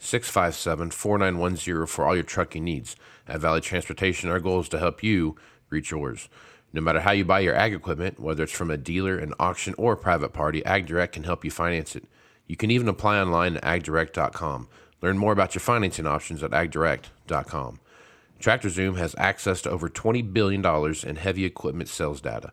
657 4910 for all your trucking needs. At Valley Transportation, our goal is to help you reach yours. No matter how you buy your ag equipment, whether it's from a dealer, an auction, or a private party, AgDirect can help you finance it. You can even apply online at agdirect.com. Learn more about your financing options at agdirect.com. TractorZoom has access to over $20 billion in heavy equipment sales data.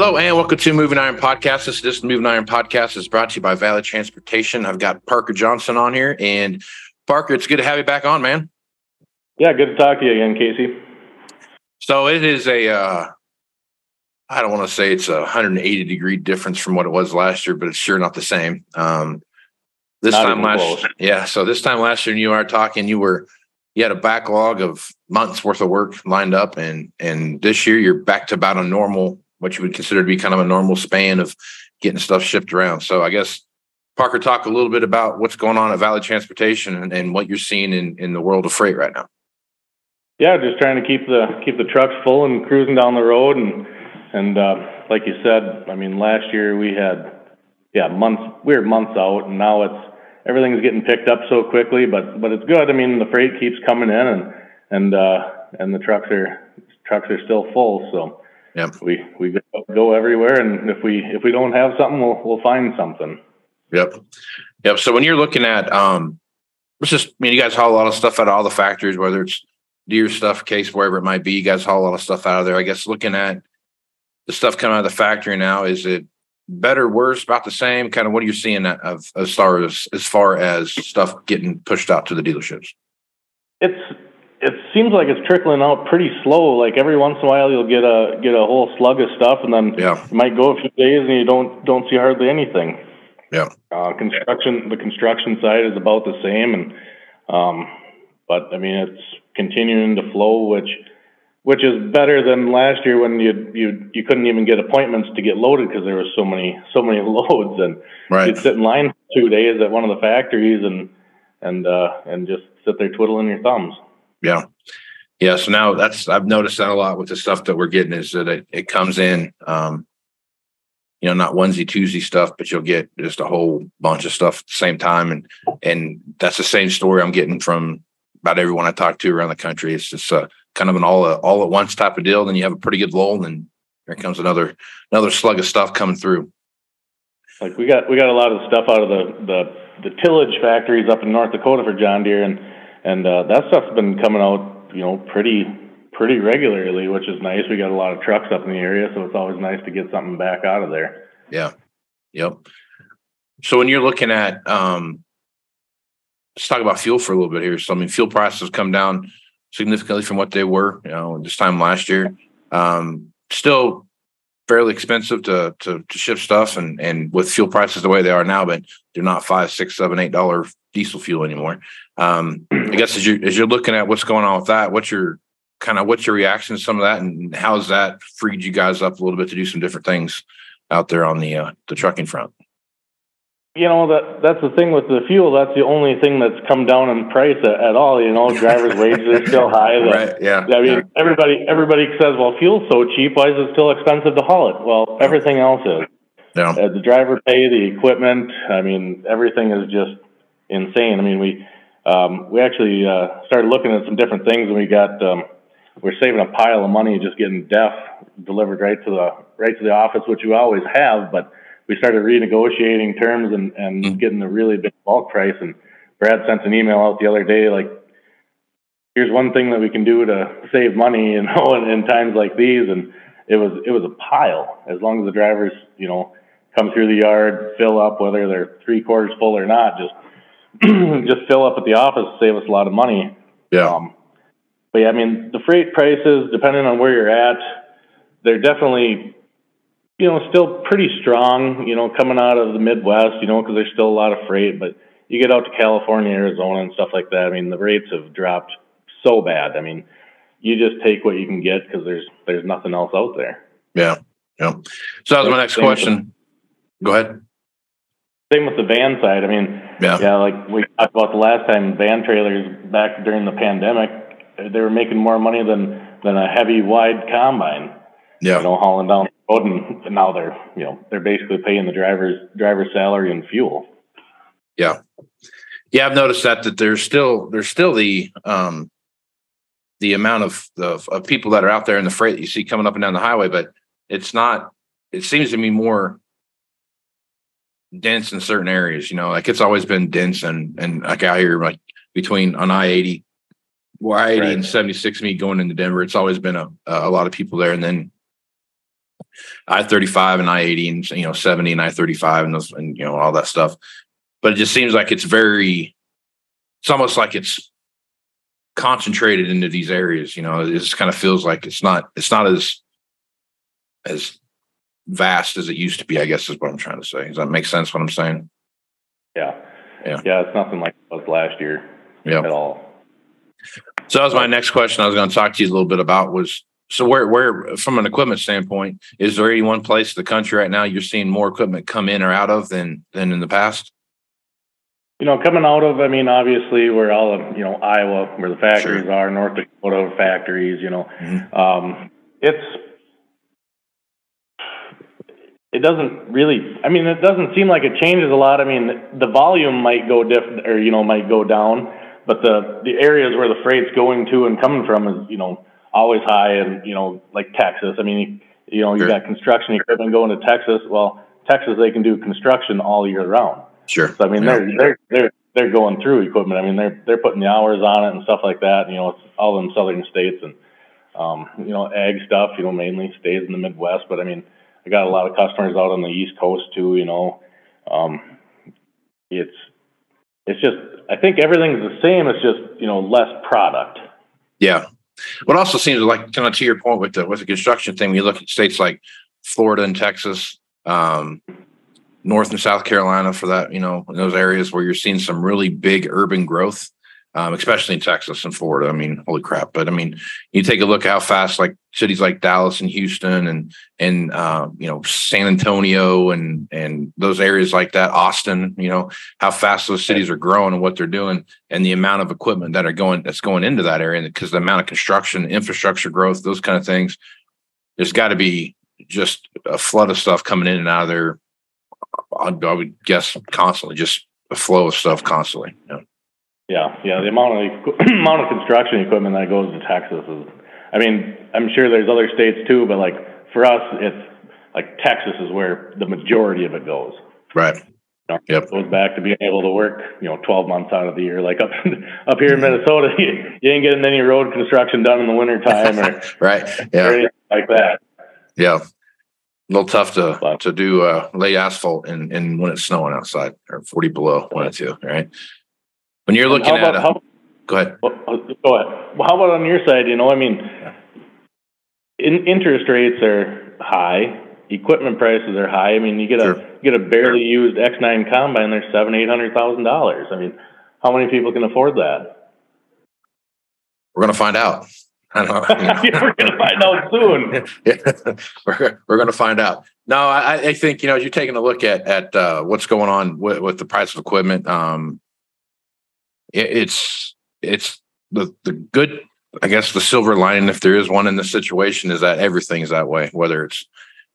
Hello and welcome to Moving Iron Podcast. This is Moving Iron Podcast is brought to you by Valley Transportation. I've got Parker Johnson on here, and Parker, it's good to have you back on, man. Yeah, good to talk to you again, Casey. So it is a, uh, I don't want to say it's a 180 degree difference from what it was last year, but it's sure not the same. Um, this Not time last, close. yeah. So this time last year, you are talking, you were, you had a backlog of months worth of work lined up, and and this year you're back to about a normal, what you would consider to be kind of a normal span of getting stuff shipped around. So I guess Parker, talk a little bit about what's going on at Valley Transportation and, and what you're seeing in in the world of freight right now. Yeah, just trying to keep the keep the trucks full and cruising down the road and and uh, like you said, I mean, last year we had yeah months we were months out, and now it's everything's getting picked up so quickly. But but it's good. I mean, the freight keeps coming in, and and uh, and the trucks are trucks are still full. So Yep. we we go- everywhere, and if we if we don't have something, we'll we'll find something. Yep. Yep. So when you're looking at, um, let's just, I mean, you guys haul a lot of stuff out of all the factories, whether it's Deere stuff, case, wherever it might be. You guys haul a lot of stuff out of there. I guess looking at the stuff coming out of the factory now, is it better, worse, about the same? Kind of what are you seeing of as far as as far as stuff getting pushed out to the dealerships? It's it seems like it's trickling out pretty slow. Like every once in a while, you'll get a get a whole slug of stuff, and then Yeah. you might go a few days and you don't don't see hardly anything. Yeah. Uh, construction the construction side is about the same, and um, but I mean it's continuing to flow, which which is better than last year when you you you couldn't even get appointments to get loaded because there were so many so many loads, and Right. you'd sit in line for two days at one of the factories and and uh, and just sit there twiddling your thumbs. Yeah. Yeah. So now that's, I've noticed that a lot with the stuff that we're getting is that it, it comes in, um, you know, not onesie twosie stuff, but you'll get just a whole bunch of stuff at the same time. And, and that's the same story I'm getting from about everyone I talk to around the country. It's just uh, kind of an all, all at once type of deal. Then you have a pretty good lull and then there comes another, another slug of stuff coming through. Like we got we got a lot of stuff out of the the the tillage factories up in North Dakota for John Deere, and and uh, that stuff's been coming out, you know, pretty pretty regularly, which is nice. We got a lot of trucks up in the area, so it's always nice to get something back out of there. Yeah. Yep. So when you're looking at, um, let's talk about fuel for a little bit here. So I mean, fuel prices have come down significantly from what they were, you know, this time last year. Um, still fairly expensive to, to to ship stuff, and and with fuel prices the way they are now, but they're not five, six, seven, eight dollar diesel fuel anymore. Um, I guess as you as you're looking at what's going on with that, what's your kind of what's your reaction to some of that, and how's that freed you guys up a little bit to do some different things out there on the uh, the trucking front? You know that that's the thing with the fuel. That's the only thing that's come down in price at, at all. You know, drivers' wages are still high. The, right. Yeah. I mean, yeah. everybody everybody says, "Well, fuel's so cheap. Why is it still expensive to haul it?" Well, everything else is. Yeah. Uh, the driver pay, the equipment. I mean, everything is just insane. I mean, we um, we actually uh, started looking at some different things, and we got um, we're saving a pile of money just getting DEF delivered right to the right to the office, which we always have, but we started renegotiating terms and, and Mm. getting a really big bulk price. And Brad sent an email out the other day, like, here's one thing that we can do to save money, you know, in, in times like these. And it was, it was a pile as long as the drivers, you know, come through the yard, fill up, whether they're three quarters full or not, just, just fill up at the office, save us a lot of money. Yeah. Um, but yeah, I mean, the freight prices, depending on where you're at, they're definitely, you know, still pretty strong, you know, coming out of the Midwest, you know, because there's still a lot of freight. But you get out to California, Arizona, and stuff like that. I mean, the rates have dropped so bad. I mean, you just take what you can get because there's there's nothing else out there. Yeah. Yeah. So that was my next Same with question. Go ahead. Same with the van side. I mean, Yeah. yeah, like we talked about the last time, van trailers back during the pandemic, they were making more money than than a heavy wide combine. Yeah. you know, hauling down the road, and, and now they're, you know, they're basically paying the driver's driver's salary and fuel. Yeah. Yeah, I've noticed that that there's still there's still the um the amount of, of of people that are out there in the freight that you see coming up and down the highway, but it's not it seems to be more dense in certain areas, you know, like it's always been dense and and like out here like between on I eighty well, I eighty and seventy six me going into Denver, it's always been a a lot of people there and then I thirty five and I eighty and you know seventy and I thirty five and those and you know all that stuff. But it just seems like it's very. It's almost like it's concentrated into these areas. You know, it just kind of feels like it's not. It's not as as vast as it used to be. I guess is what I'm trying to say. Does that make sense? What I'm saying? Yeah, Yeah. yeah. It's nothing like it was last year Yeah. at all. So that was my next question. I was going to talk to you a little bit about was so where where from an equipment standpoint, is there any one place in the country right now you're seeing more equipment come in or out of than than in the past? You know, coming out of, I mean, obviously, where all of, you know, Iowa, where the factories Sure. are, North Dakota factories, you know, Mhm. um, it's, it doesn't really, I mean, it doesn't seem like it changes a lot. I mean, the volume might go diff, or, you know, might go down, but the, the areas where the freight's going to and coming from is, you know, always high and, you know, like Texas. I mean, you know, you Sure. got construction equipment going to Texas. Well, Texas, they can do construction all year round. Sure. So I mean, they're they're they're they're going through equipment. I mean, they're they're putting the hours on it and stuff like that. You know, it's all in southern states and um, you know, ag stuff. You know, mainly stays in the Midwest. But I mean, I got a lot of customers out on the East Coast too. You know, um, it's it's just I think everything's the same. It's just you know less product. Yeah. What also seems like kind of to your point with the with the construction thing, when you look at states like Florida and Texas, um, North and South Carolina for that, you know, in those areas where you're seeing some really big urban growth, um, especially in Texas and Florida. I mean, holy crap! But I mean, you take a look how fast like cities like Dallas and Houston and and uh, you know San Antonio and and those areas like that, Austin, you know, how fast those cities are growing and what they're doing and the amount of equipment that are going that's going into that area because the amount of construction infrastructure growth those kind of things there's got to be just a flood of stuff coming in and out of there i, I would guess constantly just a flow of stuff constantly you know? Yeah, yeah. The amount of amount of construction equipment that goes to Texas is. I mean, I'm sure there's other states too, but like for us, it's like Texas is where the majority of it goes. right know, Yep. It goes back to being able to work, you know, 12 months out of the year. Like up up here in Minnesota, you, you ain't getting any road construction done in the wintertime or, Right. or Yeah. anything like that. Yeah. A little tough to But- to do uh lay asphalt and and when it's snowing outside or 40 below one or two, right? When you're looking how at about, a, how, go ahead. Uh, Go ahead. Well, how about on your side? You know, I mean, in, interest rates are high, equipment prices are high. I mean, you get a Sure. get a barely used X nine combine, they're seven, eight hundred thousand dollars. I mean, how many people can afford that? We're gonna find out. I don't know. We're gonna find out soon. Yeah, we're, we're going to find out. No, I, I think you know as you're taking a look at at uh, what's going on with, with the price of equipment. Um, it's it's the the good. I guess the silver lining, if there is one in the situation, is that everything is that way. Whether it's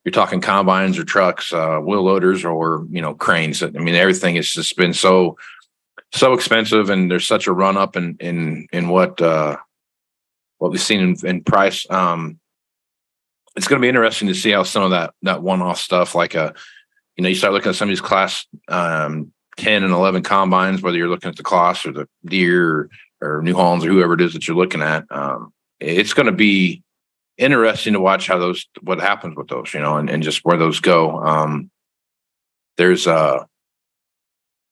you're talking combines or trucks, uh, wheel loaders, or you know cranes. I mean, everything has just been so so expensive, and there's such a run up in in in what uh, what we've seen in, in price. Um, it's going to be interesting to see how some of that that one off stuff, like a, you know, you start looking at some of these class um, ten and eleven combines, whether you're looking at the Claas or the Deere or, New Hollands or whoever it is that you're looking at. Um, it's going to be interesting to watch how those what happens with those, you know, and, and just where those go. Um, there's uh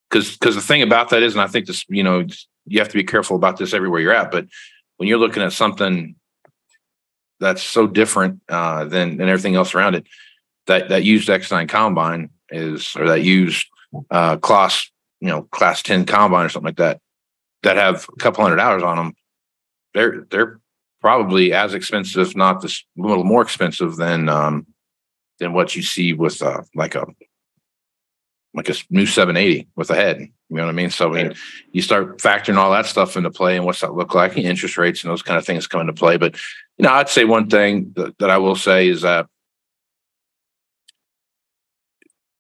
because because the thing about that is, and I think this, you know, you have to be careful about this everywhere you're at, but when you're looking at something that's so different uh, than than everything else around it, that that used X9 combine is, or that used uh, class, you know, class 10 combine or something like that, that have a couple hundred hours on them. They're they're probably as expensive, if not this a little more expensive than um, than what you see with uh, like a like a new 780 with a head. You know what I mean? So I mean, you start factoring all that stuff into play and what's that look like, and interest rates and those kind of things come into play. But you know, I'd say one thing that, that I will say is that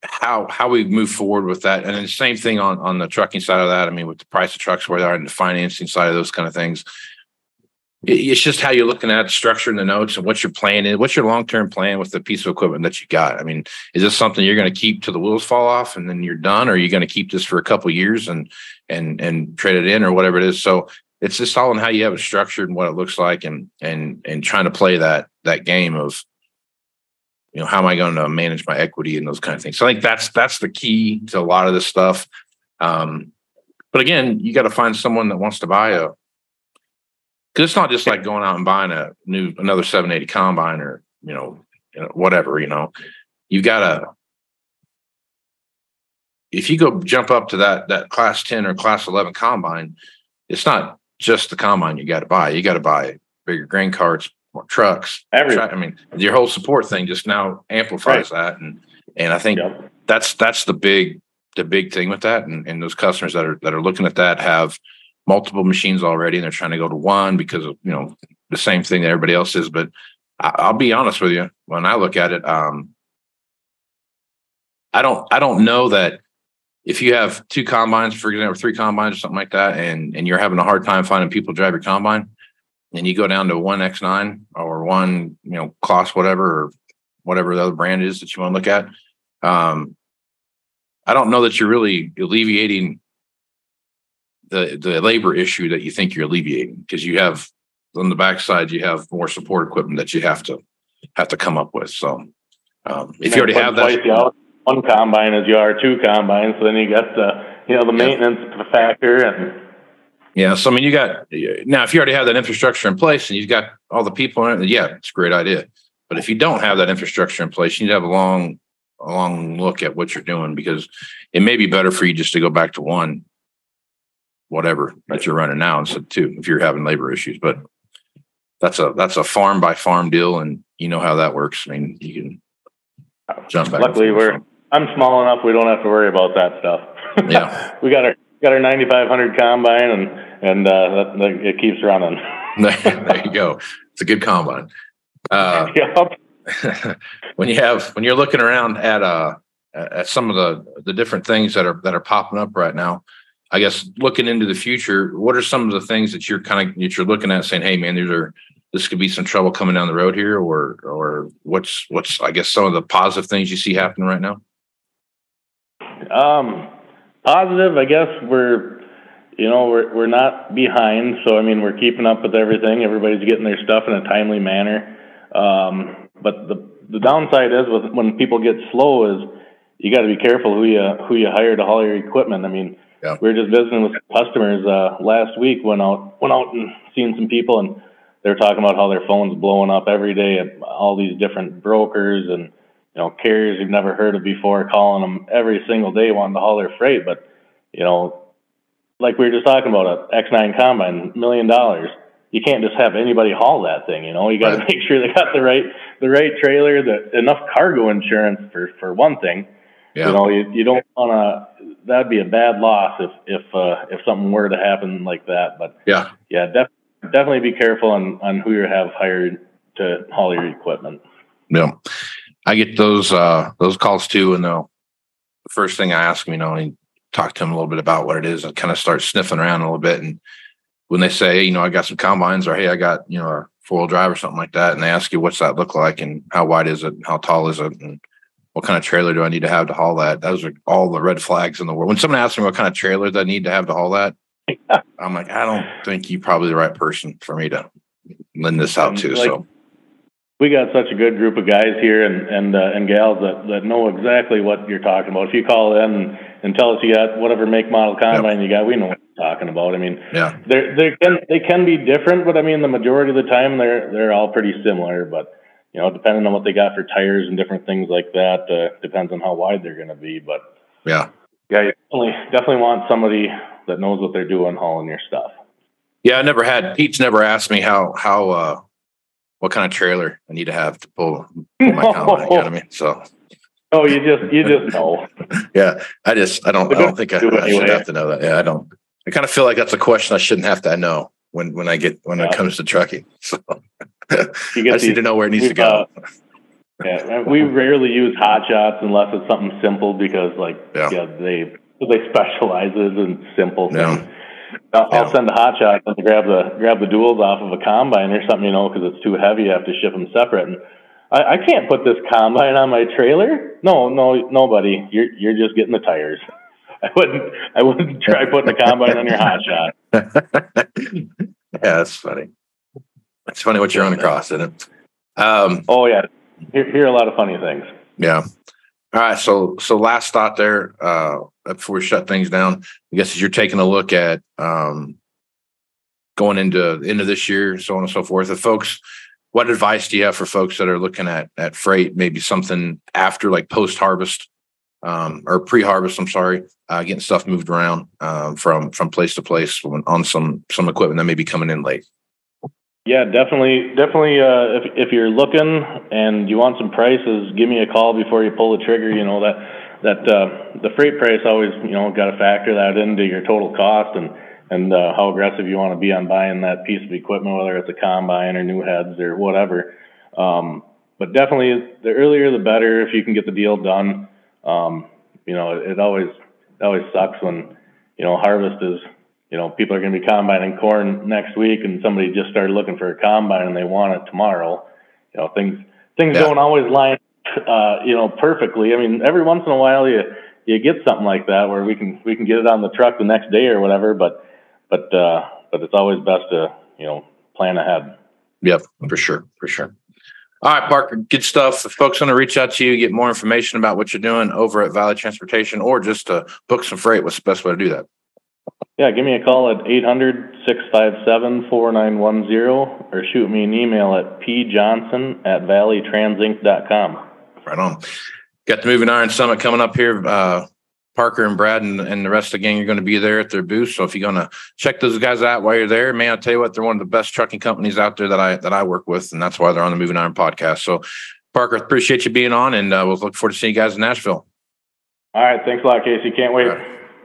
how how we move forward with that, and then the same thing on on the trucking side of that. I mean, with the price of trucks where they are and the financing side of those kind of things. It's just how you're looking at structuring the notes and what your plan is. What's your long term plan with the piece of equipment that you got? I mean, is this something you're going to keep till the wheels fall off and then you're done, or are you going to keep this for a couple years and and and trade it in or whatever it is? So it's just all in how you have it structured and what it looks like, and and and trying to play that that game of you know how am I going to manage my equity and those kind of things. So I think that's that's the key to a lot of this stuff. Um, but again, you got to find someone that wants to buy a because it's not just like going out and buying a new another 780 combine or you know, whatever you know you've gotta if you go jump up to that that class 10 or class 11 combine it's not just the combine you got to buy you got to buy bigger grain carts trucks. Every- i mean your whole support thing just now amplifies that and and i think that's that's the big the big thing with that and, and those customers that are that are looking at that have multiple machines already and they're trying to go to one because of you know the same thing that everybody else is but I, i'll be honest with you when i look at it um i don't i don't know that if you have two combines for example three combines or something like that and and you're having a hard time finding people to drive your combine and you go down to one x9 or one you know class whatever or whatever the other brand is that you want to look at um I don't know that you're really alleviating the the labor issue that you think you're alleviating because you have on the backside you have more support equipment that you have to have to come up with. So um, if you already have that, one combine as you are two combines, so then you got the you know the maintenance factor and yeah. So I mean, you got now if you already have that infrastructure in place and you've got all the people in it, yeah, it's a great idea. But if you don't have that infrastructure in place, you need to have a long a long look at what you're doing because it may be better for you just to go back to one whatever that you're running now instead of two if you're having labor issues but that's a that's a farm by farm deal and you know how that works i mean you can jump back luckily we're. I'm small enough we don't have to worry about that stuff. Yeah. we got our got our 9500 combine and and uh, that, it keeps running. there you go it's a good combine uh Yep. when you have when you're looking around at uh at some of the the different things that are that are popping up right now i guess looking into the future what are some of the things that you're kind of that you're looking at saying hey man these are this could be some trouble coming down the road here or or what's what's i guess some of the positive things you see happening right now Um, positive, I guess we're, you know, we're we're not behind. So I mean, we're keeping up with everything. Everybody's getting their stuff in a timely manner. Um, but the the downside is with when people get slow is you got to be careful who you who you hire to haul your equipment. I mean, Yeah. we were just visiting with customers uh, last week. Went out went out and seen some people, and they were talking about how their phones blowing up every day at all these different brokers and you know carriers you've never heard of before calling them every single day wanting to haul their freight. But you know, like we were just talking about a X9 combine, million dollars. You can't just have anybody haul that thing. You know, you got to Right. make sure they got the right the right trailer, the enough cargo insurance for for one thing. Yeah. You know, you, you don't want to. That'd be a bad loss if if uh, if something were to happen like that. But Yeah. yeah, def- definitely be careful on on who you have hired to haul your equipment. Yeah. I get those uh those calls too, and they'll the first thing I ask them, you know, and talk to them a little bit about what it is and kind of start sniffing around a little bit. And when they say, hey, you know, I got some combines or hey, I got, you know, a four wheel drive or something like that, and they ask you what's that look like and how wide is it, and how tall is it, and what kind of trailer do I need to have to haul that? Those are all the red flags in the world. When someone asks me what kind of trailer do I need to have to haul that, I'm like, I don't think you're probably the right person for me to lend this out to. Like- so We got such a good group of guys here and and uh, and gals that that know exactly what you're talking about. If you call in and, and tell us you got whatever make model combine you got, we know what you're talking about. I mean, yeah, they they can they can be different, but I mean the majority of the time they're they're all pretty similar. But you know, depending on what they got for tires and different things like that, uh, depends on how wide they're going to be. But yeah. yeah, you definitely definitely want somebody that knows what they're doing hauling your stuff. Yeah, I never had Pete's never asked me how how uh what kind of trailer I need to have to pull, pull my combine. You know what I mean? So Oh, you just you just know. yeah, I just I don't I don't think I, Do I should have to know that. Yeah, I don't. I kind of feel like that's a question I shouldn't have to know when when I get when it comes to trucking. So You I just need to know where it needs to go. uh, yeah, we rarely use hot shots unless it's something simple because like Yeah. yeah, they they specializes in simple Yeah. I'll, Yeah. I'll send a hot shot and grab the grab the duals off of a combine or something, you know, because it's too heavy. You have to ship them separate. And I, I can't put this combine on my trailer. No, no, nobody. You're you're just getting the tires. I wouldn't I wouldn't try putting a combine on your hot shot. yeah, that's funny. It's funny what you're running across, isn't it? Um, Oh yeah, hear, hear a lot of funny things. Yeah. All right. So, so last thought there, uh, before we shut things down, I guess as you're taking a look at, um, going into of this year, so on and so forth, if folks, what advice do you have for folks that are looking at, at freight, maybe something after like post harvest, um, or pre harvest, I'm sorry, uh, getting stuff moved around, um, from, from place to place on some, some equipment that may be coming in late. Yeah, definitely, definitely. Uh, if if you're looking and you want some prices, give me a call before you pull the trigger. You know that that uh, the freight price always you know got to factor that into your total cost and and uh, how aggressive you want to be on buying that piece of equipment, whether it's a combine or new heads or whatever. Um, but definitely, the earlier the better. If you can get the deal done, um, you know it, it always it always sucks when you know harvest is you know, people are going to be combining corn next week, and somebody just started looking for a combine and they want it tomorrow. You know, things things Yeah. don't always line, uh, you know, perfectly. I mean, every once in a while you you get something like that where we can we can get it on the truck the next day or whatever. But but uh, but it's always best to you know plan ahead. Yep, for sure, for sure. All right, Parker, good stuff. If folks want to reach out to you, get more information about what you're doing over at Valley Transportation, or just to book some freight, what's the best way to do that? Yeah, give me a call at 800-657-4910 or shoot me an email at pjohnson at valleytransinc.com. Right on. Got the Moving Iron Summit coming up here. Uh, Parker and Brad and, and the rest of the gang are going to be there at their booth. So if you're going to check those guys out while you're there, man, I'll tell you what, they're one of the best trucking companies out there that I that I work with, and that's why they're on the Moving Iron podcast. So, Parker, appreciate you being on, and uh, we'll look forward to seeing you guys in Nashville. All right, thanks a lot, Casey. Can't wait.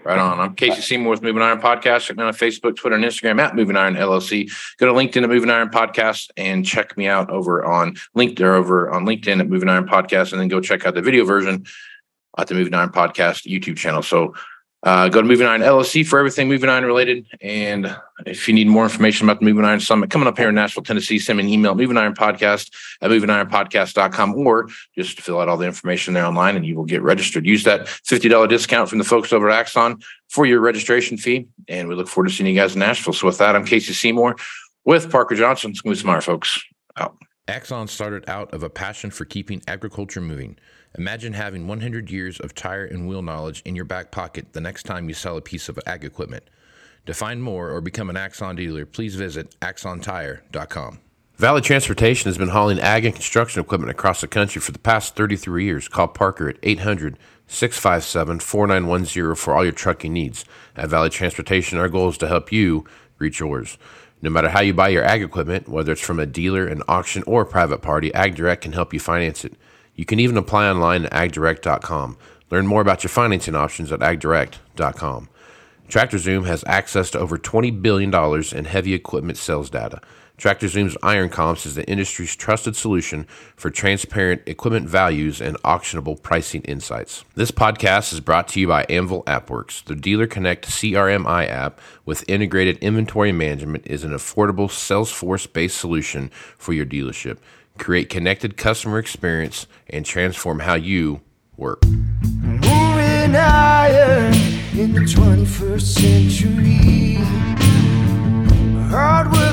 Right on. I'm Casey Seymour with Moving Iron Podcast. Check me out on Facebook, Twitter, and Instagram at Moving Iron LLC. Go to LinkedIn at Moving Iron Podcast and check me out over on LinkedIn over on LinkedIn at Moving Iron Podcast, and then go check out the video version at the Moving Iron Podcast YouTube channel. So Uh, go to Moving Iron LLC for everything Moving Iron related. And if you need more information about the Moving Iron Summit coming up here in Nashville, Tennessee, send me an email, Moving Iron Podcast at movingironpodcast.com, or just fill out all the information there online and you will get registered. Use that $50 discount from the folks over at Axon for your registration fee. And we look forward to seeing you guys in Nashville. So with that, I'm Casey Seymour with Parker Johnson. Smooth Smart, folks. Out. Axon started out of a passion for keeping agriculture moving. Imagine having 100 years of tire and wheel knowledge in your back pocket the next time you sell a piece of ag equipment. To find more or become an Axon dealer, please visit axontire.com. Valley Transportation has been hauling ag and construction equipment across the country for the past 33 years. Call Parker at 800 657 4910 for all your trucking needs. At Valley Transportation, our goal is to help you reach yours. No matter how you buy your ag equipment, whether it's from a dealer, an auction, or a private party, AgDirect can help you finance it. You can even apply online at agdirect.com. Learn more about your financing options at agdirect.com. TractorZoom has access to over $20 billion in heavy equipment sales data. TractorZoom's Iron Comps is the industry's trusted solution for transparent equipment values and auctionable pricing insights. This podcast is brought to you by Anvil AppWorks. The Dealer Connect CRMI app with integrated inventory management is an affordable Salesforce based solution for your dealership. Create connected customer experience and transform how you work. Moving higher in the 21st century. Hard work